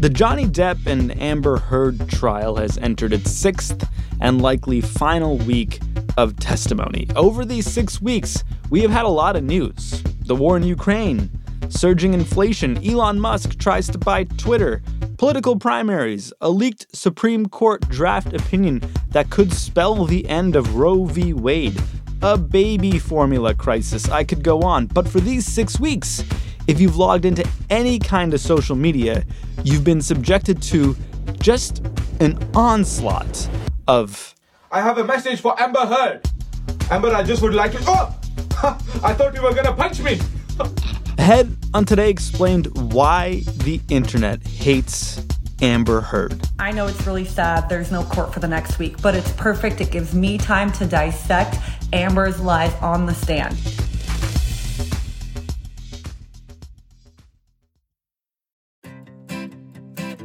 The Johnny Depp and Amber Heard trial has entered its sixth and likely final week of testimony. Over these six weeks, we have had a lot of news the war in Ukraine, surging inflation, Elon Musk tries to buy Twitter, political primaries, a leaked Supreme Court draft opinion that could spell the end of Roe v. Wade, a baby formula crisis. I could go on. But for these six weeks, if you've logged into any kind of social media, you've been subjected to just an onslaught of. I have a message for Amber Heard. Amber, I just would like to. Oh! I thought you were gonna punch me! Head on Today explained why the internet hates Amber Heard. I know it's really sad there's no court for the next week, but it's perfect. It gives me time to dissect Amber's lies on the stand.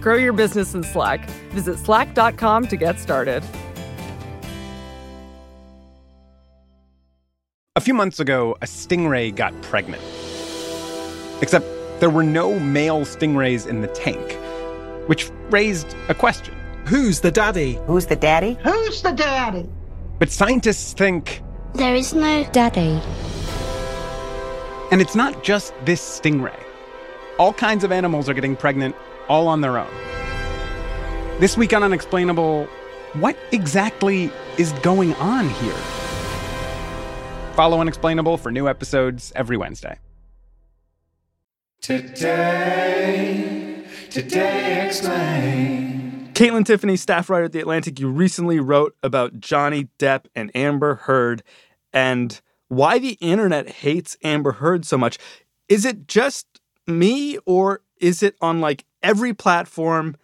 Grow your business in Slack. Visit slack.com to get started. A few months ago, a stingray got pregnant. Except there were no male stingrays in the tank, which raised a question. Who's the daddy? Who's the daddy? Who's the daddy? But scientists think there is no daddy. And it's not just this stingray. All kinds of animals are getting pregnant all on their own. This week on Unexplainable, what exactly is going on here? Follow Unexplainable for new episodes every Wednesday. Today, today explain. Kaitlyn Tiffany, staff writer at The Atlantic, you recently wrote about Johnny Depp and Amber Heard and why the internet hates Amber Heard so much. Is it just me or is it on like every platform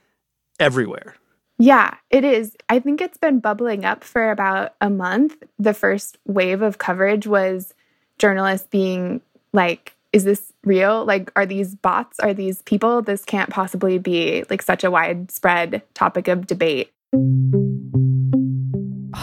everywhere? Yeah, it is. I think it's been bubbling up for about a month. The first wave of coverage was journalists being like, is this real? Like, are these bots? Are these people? This can't possibly be like such a widespread topic of debate.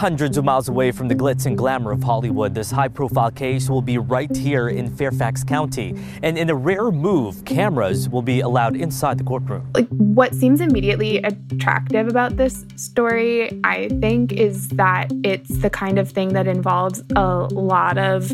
Hundreds of miles away from the glitz and glamour of Hollywood, this high profile case will be right here in Fairfax County. And in a rare move, cameras will be allowed inside the courtroom. Like, what seems immediately attractive about this story, I think, is that it's the kind of thing that involves a lot of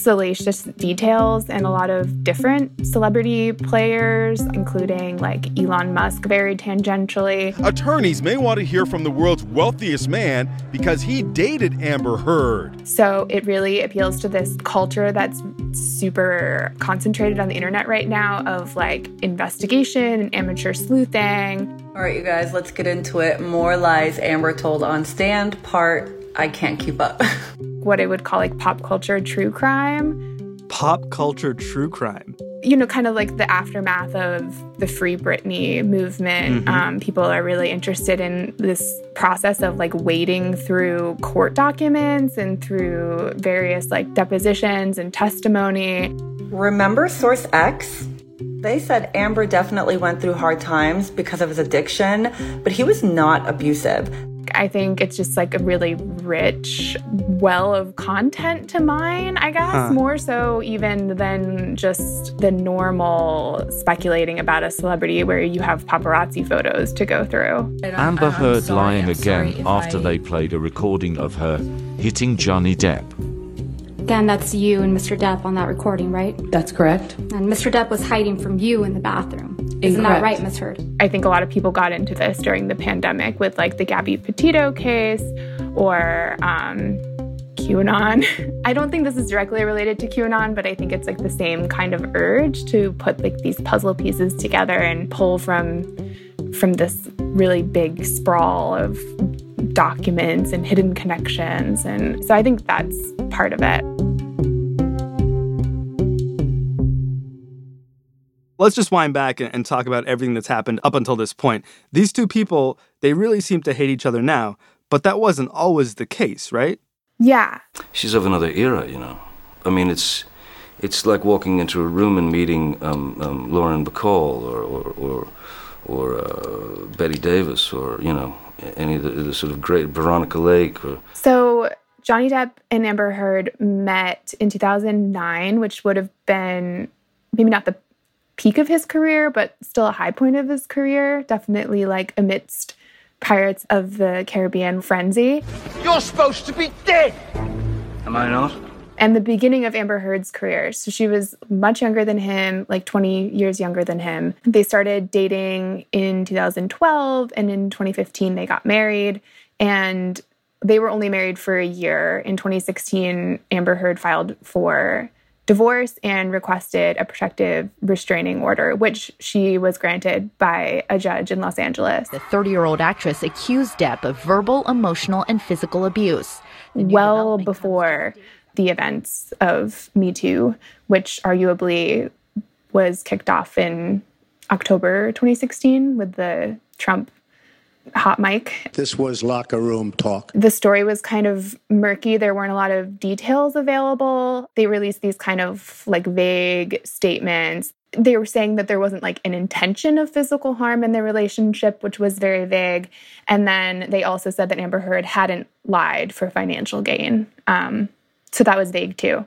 salacious details and a lot of different celebrity players, including like Elon Musk, very tangentially. Attorneys may want to hear from the world's wealthiest man because he dated Amber Heard. So it really appeals to this culture that's super concentrated on the internet right now of like investigation and amateur sleuthing. All right, you guys, let's get into it. More lies Amber told on stand, part I can't keep up. what I would call like pop culture true crime. Pop culture true crime. You know, kind of like the aftermath of the Free Britney movement. Mm-hmm. Um, people are really interested in this process of like wading through court documents and through various like depositions and testimony. Remember Source X? They said Amber definitely went through hard times because of his addiction, but he was not abusive. I think it's just like a really rich well of content to mine, I guess, huh. more so even than just the normal speculating about a celebrity where you have paparazzi photos to go through. Amber uh, Heard lying again after I... they played a recording of her hitting Johnny Depp. Again, that's you and Mr. Depp on that recording, right? That's correct. And Mr. Depp was hiding from you in the bathroom. Incorrect. Isn't that right, Ms. Heard? I think a lot of people got into this during the pandemic with like the Gabby Petito case or um, QAnon. I don't think this is directly related to QAnon, but I think it's like the same kind of urge to put like these puzzle pieces together and pull from from this really big sprawl of documents and hidden connections. And so I think that's part of it. Let's just wind back and, and talk about everything that's happened up until this point. These two people, they really seem to hate each other now, but that wasn't always the case, right? Yeah. She's of another era, you know. I mean, it's it's like walking into a room and meeting um, um, Lauren Bacall or or or, or uh, Bette Davis or you know any of the, the, sort of great Veronica Lake or. So Johnny Depp and Amber Heard met in 2009, which would have been maybe not the peak of his career, but still a high point of his career. Definitely like amidst Pirates of the Caribbean frenzy. You're supposed to be dead! Am I not? And the beginning of Amber Heard's career. So she was much younger than him, like 20 years younger than him. They started dating in 2012, and in 2015, they got married. And they were only married for a year. In 2016, Amber Heard filed for divorce and requested a protective restraining order, which she was granted by a judge in Los Angeles. The 30 year old actress accused Depp of verbal, emotional, and physical abuse. Well before the events of Me Too, which arguably was kicked off in October 2016 with the Trump hot mic. This was locker room talk. The story was kind of murky. There weren't a lot of details available. They released these kind of like vague statements. They were saying that there wasn't like an intention of physical harm in the relationship, which was very vague. And then they also said that Amber Heard hadn't lied for financial gain. Um, so that was vague too.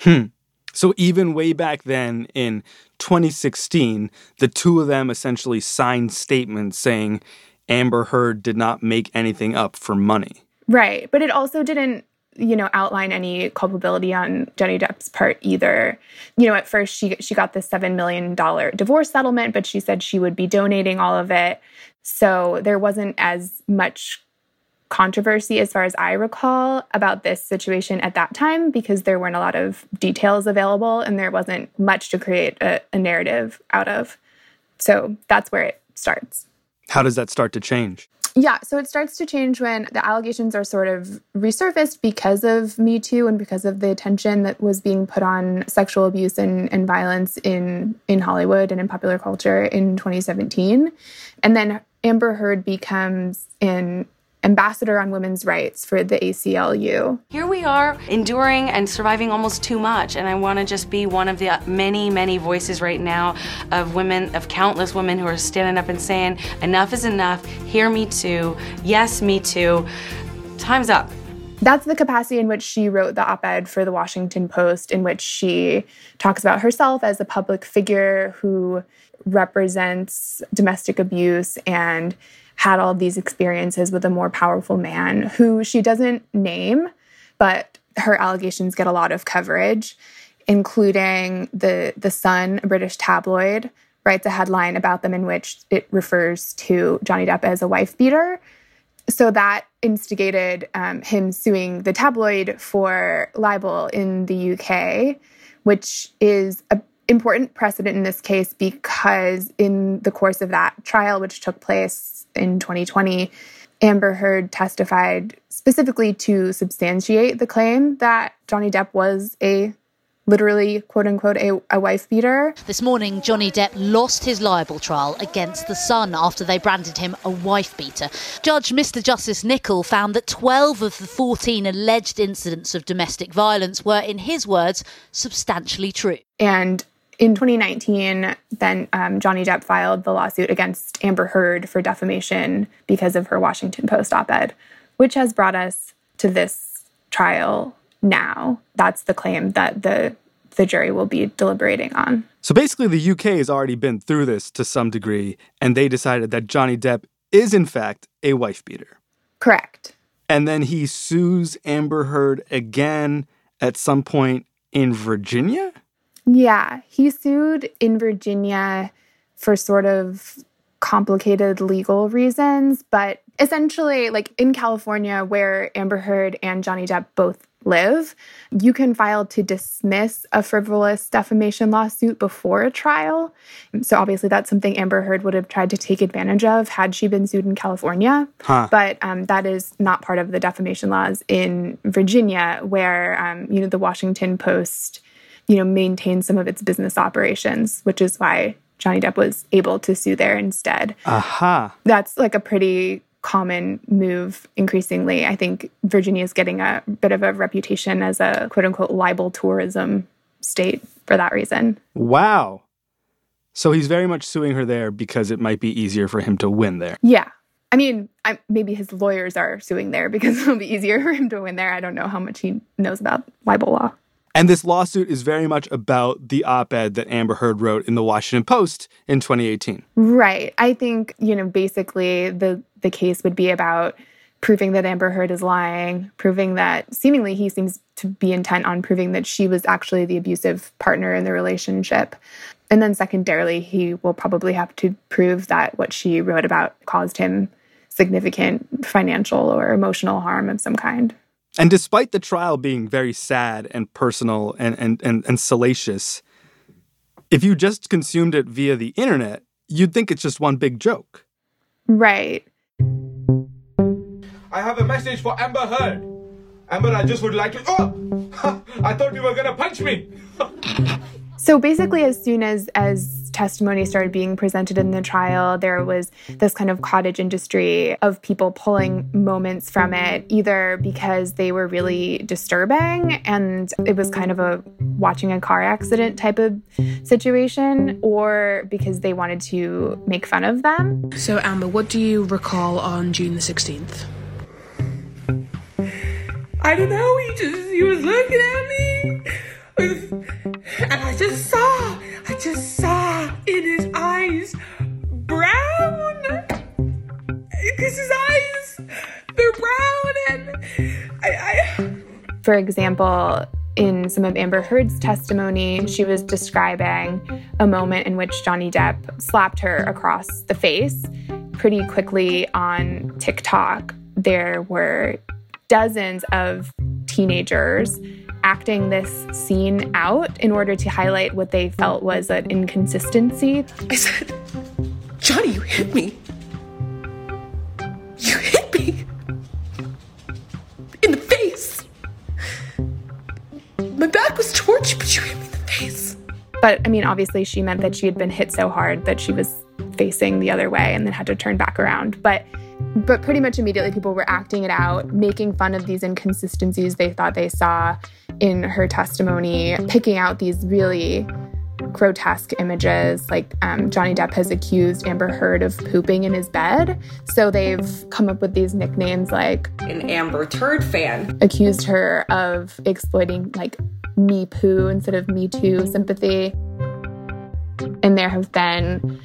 Hmm. So even way back then in 2016, the two of them essentially signed statements saying Amber Heard did not make anything up for money. Right. But it also didn't, you know, outline any culpability on Johnny Depp's part either. You know, at first she she got this 7 million dollar divorce settlement, but she said she would be donating all of it. So there wasn't as much controversy as far as I recall about this situation at that time because there weren't a lot of details available and there wasn't much to create a, a narrative out of. So that's where it starts. How does that start to change? Yeah, so it starts to change when the allegations are sort of resurfaced because of Me Too and because of the attention that was being put on sexual abuse and, and violence in, in Hollywood and in popular culture in 2017. And then Amber Heard becomes an ambassador on women's rights for the ACLU. Here we are enduring and surviving almost too much. And I want to just be one of the uh, many, many voices right now of women, of countless women who are standing up and saying, enough is enough. Hear me too. Yes, me too. Time's up. That's the capacity in which she wrote the op ed for the Washington Post, in which she talks about herself as a public figure who represents domestic abuse and had all these experiences with a more powerful man who she doesn't name, but her allegations get a lot of coverage, including the the Sun, a British tabloid, writes a headline about them in which it refers to Johnny Depp as a wife beater. So that instigated um, him suing the tabloid for libel in the UK, which is a important precedent in this case because in the course of that trial, which took place in 2020, Amber Heard testified specifically to substantiate the claim that Johnny Depp was a literally, quote unquote, a, a, wife beater. This morning, Johnny Depp lost his libel trial against The Sun after they branded him a wife beater. Judge Mr. Justice Nicol found that 12 of the 14 alleged incidents of domestic violence were, in his words, substantially true. And in 2019, then um, Johnny Depp filed the lawsuit against Amber Heard for defamation because of her Washington Post op ed, which has brought us to this trial now. That's the claim that the the jury will be deliberating on. So basically, the UK has already been through this to some degree, and they decided that Johnny Depp is, in fact, a wife beater. Correct. And then he sues Amber Heard again at some point in Virginia? Yeah, he sued in Virginia for sort of complicated legal reasons, but essentially, like in California, where Amber Heard and Johnny Depp both live, you can file to dismiss a frivolous defamation lawsuit before a trial. So obviously, that's something Amber Heard would have tried to take advantage of had she been sued in California. Huh. But um, that is not part of the defamation laws in Virginia, where um, you know the Washington Post you know, maintain some of its business operations, which is why Johnny Depp was able to sue there instead. Aha. That's like a pretty common move increasingly. I think Virginia is getting a bit of a reputation as a quote unquote libel tourism state for that reason. Wow. So he's very much suing her there because it might be easier for him to win there. Yeah. I mean, I, maybe his lawyers are suing there because it'll be easier for him to win there. I don't know how much he knows about libel law. And this lawsuit is very much about the op ed that Amber Heard wrote in the Washington Post in 2018. Right. I think, you know, basically the, the case would be about proving that Amber Heard is lying, proving that seemingly he seems to be intent on proving that she was actually the abusive partner in the relationship. And then, secondarily, he will probably have to prove that what she wrote about caused him significant financial or emotional harm of some kind. And despite the trial being very sad and personal and, and, and, and salacious, if you just consumed it via the internet, you'd think it's just one big joke. Right. I have a message for Amber Heard. Amber, I just would like to. Oh! I thought you were gonna punch me! So basically, as soon as as testimony started being presented in the trial, there was this kind of cottage industry of people pulling moments from it, either because they were really disturbing and it was kind of a watching a car accident type of situation, or because they wanted to make fun of them. So, Amber, what do you recall on June the 16th? I don't know. He just he was looking at me. And I just saw, I just saw in his eyes brown. Because his eyes, they're brown. And I, I. For example, in some of Amber Heard's testimony, she was describing a moment in which Johnny Depp slapped her across the face. Pretty quickly on TikTok, there were dozens of teenagers acting this scene out in order to highlight what they felt was an inconsistency. I said, Johnny, you hit me. You hit me. In the face. My back was towards you, but you hit me in the face. But I mean, obviously, she meant that she had been hit so hard that she was facing the other way and then had to turn back around. But but pretty much immediately people were acting it out, making fun of these inconsistencies they thought they saw in her testimony, picking out these really grotesque images. Like um, Johnny Depp has accused Amber Heard of pooping in his bed. So they've come up with these nicknames like an Amber Turd fan, accused her of exploiting like me poo instead of me too sympathy. And there have been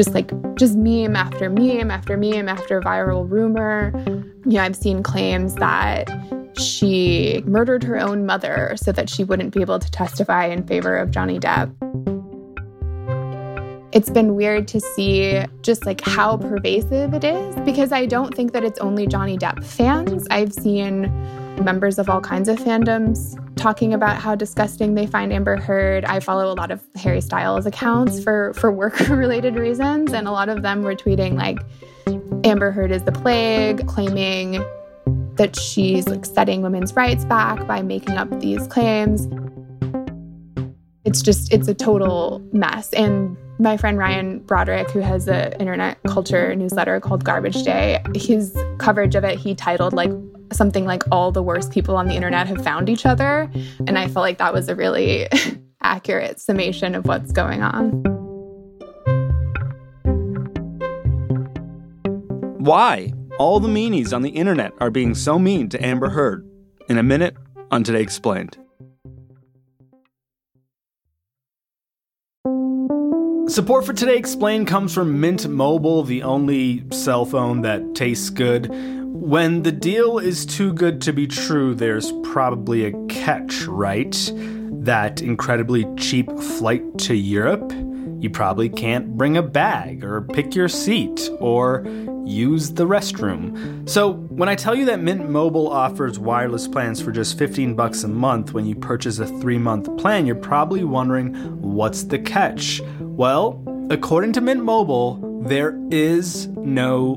just like just meme after meme after meme after viral rumor. You know, I've seen claims that she murdered her own mother so that she wouldn't be able to testify in favor of Johnny Depp. It's been weird to see just like how pervasive it is because I don't think that it's only Johnny Depp fans. I've seen members of all kinds of fandoms talking about how disgusting they find Amber Heard. I follow a lot of Harry Styles accounts for for work related reasons and a lot of them were tweeting like Amber Heard is the plague, claiming that she's like setting women's rights back by making up these claims. It's just it's a total mess and my friend Ryan Broderick, who has an internet culture newsletter called Garbage Day, his coverage of it, he titled like something like all the worst people on the internet have found each other. And I felt like that was a really accurate summation of what's going on. Why? All the meanies on the internet are being so mean to Amber Heard. In a minute on Today Explained. Support for Today Explained comes from Mint Mobile, the only cell phone that tastes good. When the deal is too good to be true, there's probably a catch, right? That incredibly cheap flight to Europe? You probably can't bring a bag, or pick your seat, or use the restroom. So, when I tell you that Mint Mobile offers wireless plans for just 15 bucks a month when you purchase a 3-month plan, you're probably wondering, what's the catch? Well, according to Mint Mobile, there is no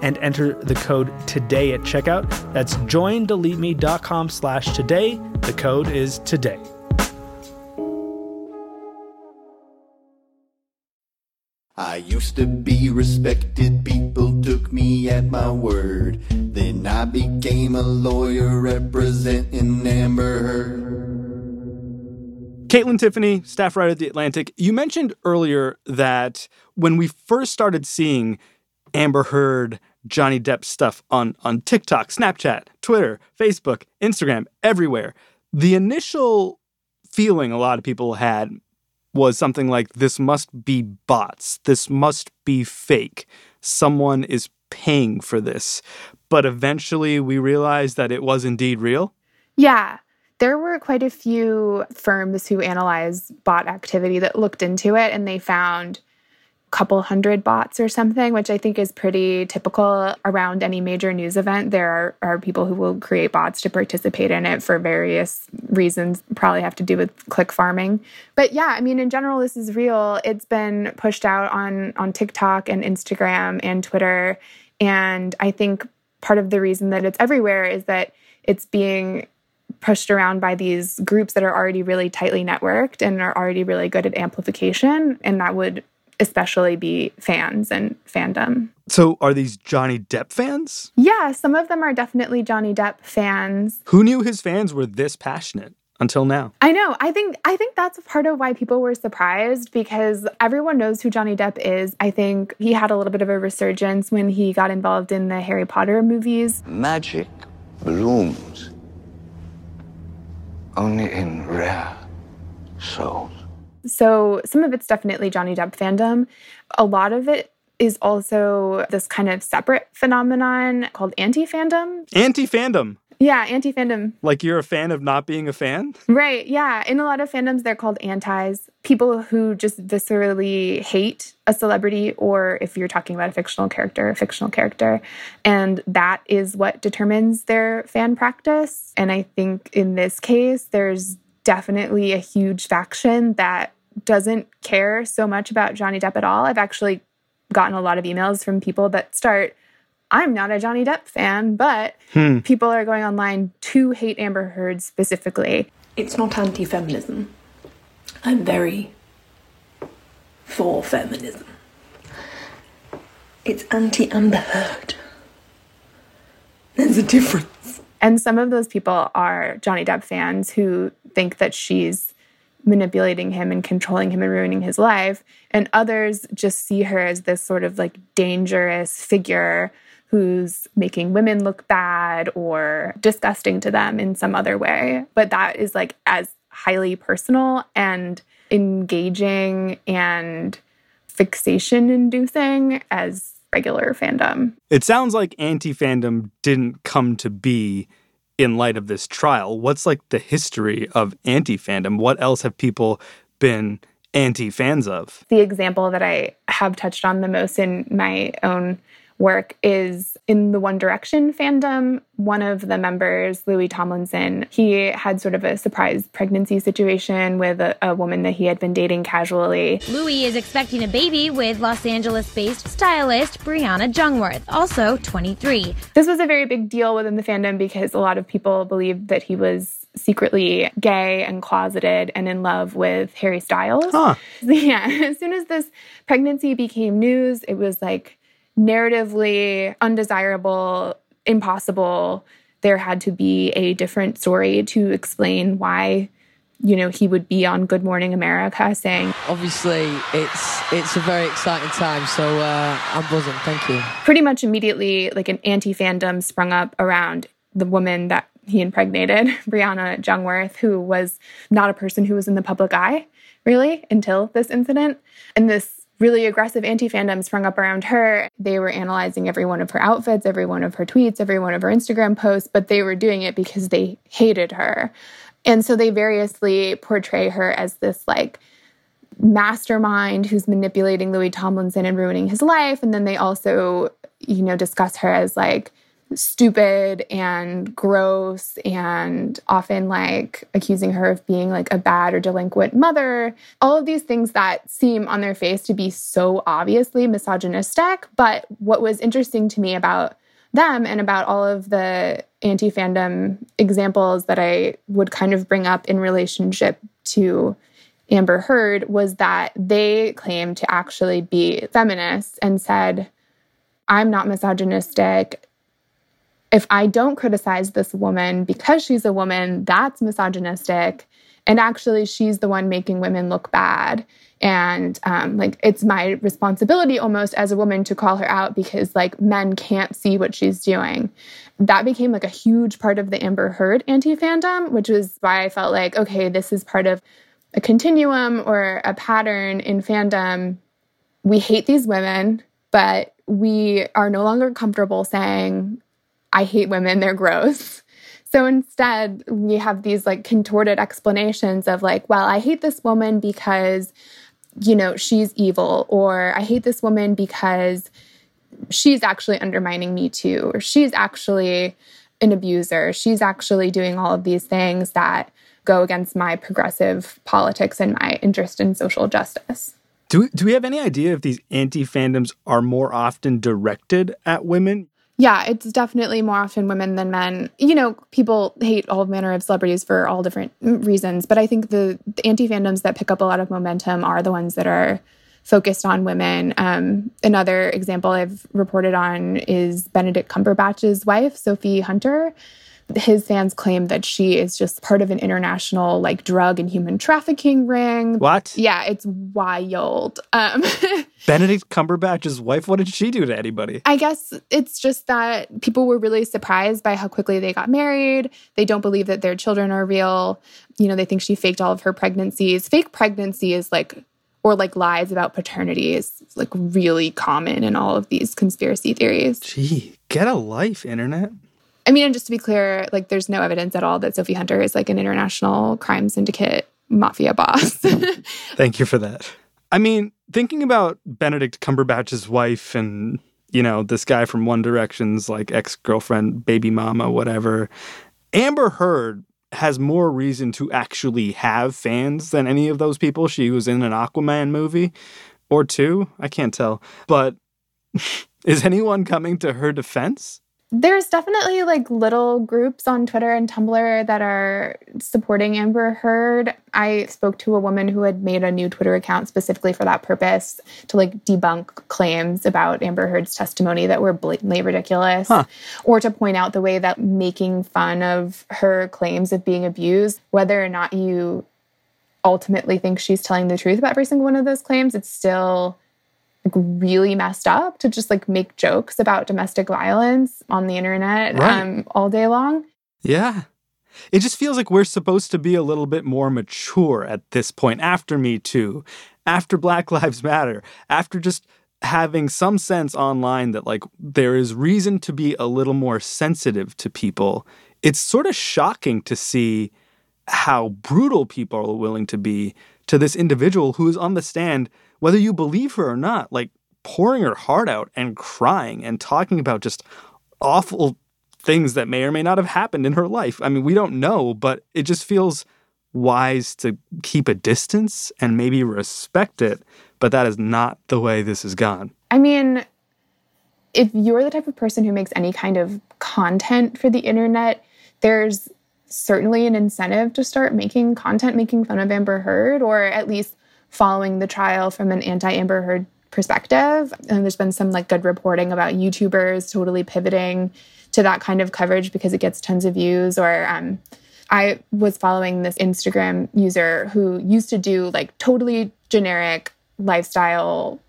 and enter the code today at checkout. That's joindeleteme.com slash today. The code is today. I used to be respected, people took me at my word. Then I became a lawyer representing Amber Heard. Kaitlyn Tiffany, staff writer at The Atlantic, you mentioned earlier that when we first started seeing Amber Heard, Johnny Depp stuff on, on TikTok, Snapchat, Twitter, Facebook, Instagram, everywhere, the initial feeling a lot of people had was something like this must be bots. This must be fake. Someone is paying for this. But eventually we realized that it was indeed real. Yeah. There were quite a few firms who analyzed bot activity that looked into it and they found couple hundred bots or something, which I think is pretty typical around any major news event. There are, are people who will create bots to participate in it for various reasons, probably have to do with click farming. But yeah, I mean, in general, this is real. It's been pushed out on, on TikTok and Instagram and Twitter. And I think part of the reason that it's everywhere is that it's being pushed around by these groups that are already really tightly networked and are already really good at amplification. And that would especially be fans and fandom. So, are these Johnny Depp fans? Yeah, some of them are definitely Johnny Depp fans. Who knew his fans were this passionate? Until now. I know. I think I think that's part of why people were surprised because everyone knows who Johnny Depp is. I think he had a little bit of a resurgence when he got involved in the Harry Potter movies. Magic blooms only in rare souls. So some of it's definitely Johnny Depp fandom. A lot of it is also this kind of separate phenomenon called anti fandom. Anti fandom. Yeah, anti fandom. Like you're a fan of not being a fan? Right. Yeah. In a lot of fandoms, they're called antis. People who just viscerally hate a celebrity, or if you're talking about a fictional character, a fictional character. And that is what determines their fan practice. And I think in this case, there's definitely a huge faction that doesn't care so much about Johnny Depp at all. I've actually gotten a lot of emails from people that start, I'm not a Johnny Depp fan, but hmm. people are going online to hate Amber Heard specifically. It's not anti feminism. I'm very for feminism. It's anti Amber Heard. There's a difference. And some of those people are Johnny Depp fans who think that she's manipulating him and controlling him and ruining his life. And others just see her as this sort of like dangerous figure who's making women look bad or disgusting to them in some other way. But that is like as highly personal and engaging and fixation inducing as regular fandom. It sounds like anti fandom didn't come to be in light of this trial. What's like the history of anti fandom? What else have people been anti fans of? The example that I have touched on the most in my own work is in the One Direction fandom. One of the members, Louis Tomlinson, he had sort of a surprise pregnancy situation with a, a, woman that he had been dating casually. Louis is expecting a baby with Los Angeles based stylist Brianna Jungwirth, also 23. This was a very big deal within the fandom because a lot of people believed that he was secretly gay and closeted and in love with Harry Styles. Huh. Yeah. As soon as this pregnancy became news, it was like, narratively undesirable, impossible. There had to be a different story to explain why you know he would be on good morning america saying obviously it's it's a very exciting time so uh, i'm buzzing. Thank you. Pretty much immediately like an anti-fandom sprung up around the woman that he impregnated brianna jungwirth who was not a person who was in the public eye really until this incident. And this really aggressive anti fandom sprung up around her. They were analyzing every one of her outfits, every one of her tweets, every one of her Instagram posts, but they were doing it because they hated her. And so they variously portray her as this like mastermind who's manipulating Louis Tomlinson and ruining his life. And then they also, you know, discuss her as like stupid and gross and often like accusing her of being like a bad or delinquent mother. All of these things that seem on their face to be so obviously misogynistic. But what was interesting to me about them and about all of the anti fandom examples that I would kind of bring up in relationship to Amber Heard was that they claimed to actually be feminists and said, I'm not misogynistic if I don't criticize this woman because she's a woman, that's misogynistic. And actually, she's the one making women look bad. And um, like, it's my responsibility almost as a woman to call her out because like men can't see what she's doing. That became like a huge part of the Amber Heard anti fandom, which was why I felt like, okay, this is part of a continuum or a pattern in fandom. We hate these women, but we are no longer comfortable saying, I hate women, they're gross. So instead, we have these like contorted explanations of like, well, I hate this woman because, you know, she's evil, or I hate this woman because she's actually undermining me too, or she's actually an abuser. She's actually doing all of these things that go against my progressive politics and my interest in social justice. Do we, do we have any idea if these anti fandoms are more often directed at women? Yeah, it's definitely more often women than men. You know, people hate all manner of celebrities for all different reasons, but I think the, the anti fandoms that pick up a lot of momentum are the ones that are focused on women. Um, another example I've reported on is Benedict Cumberbatch's wife, Sophie Hunter his fans claim that she is just part of an international like drug and human trafficking ring. What? Yeah, it's wild. Um, Benedict Cumberbatch's wife, what did she do to anybody? I guess it's just that people were really surprised by how quickly they got married. They don't believe that their children are real. You know, they think she faked all of her pregnancies. Fake pregnancy is like or like lies about paternity is like really common in all of these conspiracy theories. Gee, get a life, internet. I mean, and just to be clear, like there's no evidence at all that Sophie Hunter is like an international crime syndicate mafia boss. Thank you for that. I mean, thinking about Benedict Cumberbatch's wife and, you know, this guy from One Direction's like ex girlfriend, baby mama, whatever, Amber Heard has more reason to actually have fans than any of those people. She was in an Aquaman movie or two. I can't tell. But is anyone coming to her defense? There's definitely like little groups on Twitter and Tumblr that are supporting Amber Heard. I spoke to a woman who had made a new Twitter account specifically for that purpose to like debunk claims about Amber Heard's testimony that were blatantly ridiculous huh. or to point out the way that making fun of her claims of being abused, whether or not you ultimately think she's telling the truth about every single one of those claims, it's still like really messed up to just like make jokes about domestic violence on the internet right. um, all day long. Yeah. It just feels like we're supposed to be a little bit more mature at this point after Me Too, after Black Lives Matter, after just having some sense online that like there is reason to be a little more sensitive to people. It's sort of shocking to see how brutal people are willing to be to this individual who is on the stand, whether you believe her or not, like pouring her heart out and crying and talking about just awful things that may or may not have happened in her life. I mean, we don't know, but it just feels wise to keep a distance and maybe respect it. But that is not the way this has gone. I mean, if you're the type of person who makes any kind of content for the internet, there's certainly an incentive to start making content making fun of Amber Heard or at least following the trial from an anti Amber Heard perspective. And there's been some like good reporting about YouTubers totally pivoting to that kind of coverage because it gets tons of views or um, I was following this Instagram user who used to do like totally generic lifestyle,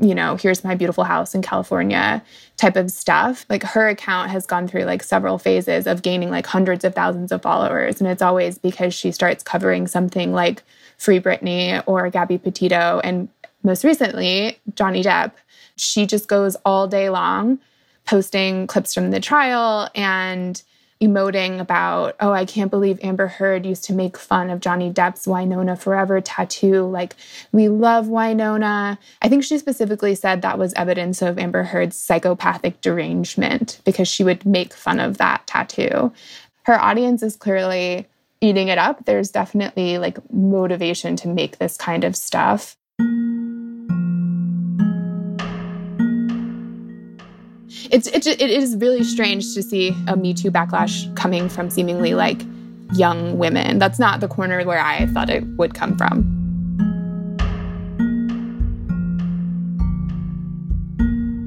you know, here's my beautiful house in California type of stuff. Like her account has gone through like several phases of gaining like hundreds of thousands of followers. And it's always because she starts covering something like Free Britney or Gabby Petito. And most recently, Johnny Depp. She just goes all day long posting clips from the trial and emoting about, oh, I can't believe Amber Heard used to make fun of Johnny Depp's Winona Forever tattoo. Like, we love Winona. I think she specifically said that was evidence of Amber Heard's psychopathic derangement because she would make fun of that tattoo. Her audience is clearly eating it up. There's definitely like motivation to make this kind of stuff. It's it, it is really strange to see a Me Too backlash coming from seemingly like young women. That's not the corner where I thought it would come from.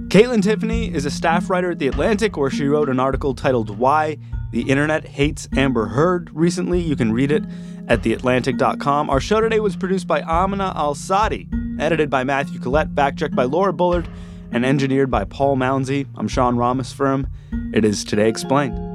Kaitlyn Tiffany is a staff writer at The Atlantic, where she wrote an article titled Why the Internet Hates Amber Heard recently. You can read it at theatlantic.com. Our show today was produced by Amina Al Sadi, edited by Matthew Collette, fact checked by Laura Bullard and engineered by Paul Mounsey. I'm Sean Rameswaram. It is Today Explained.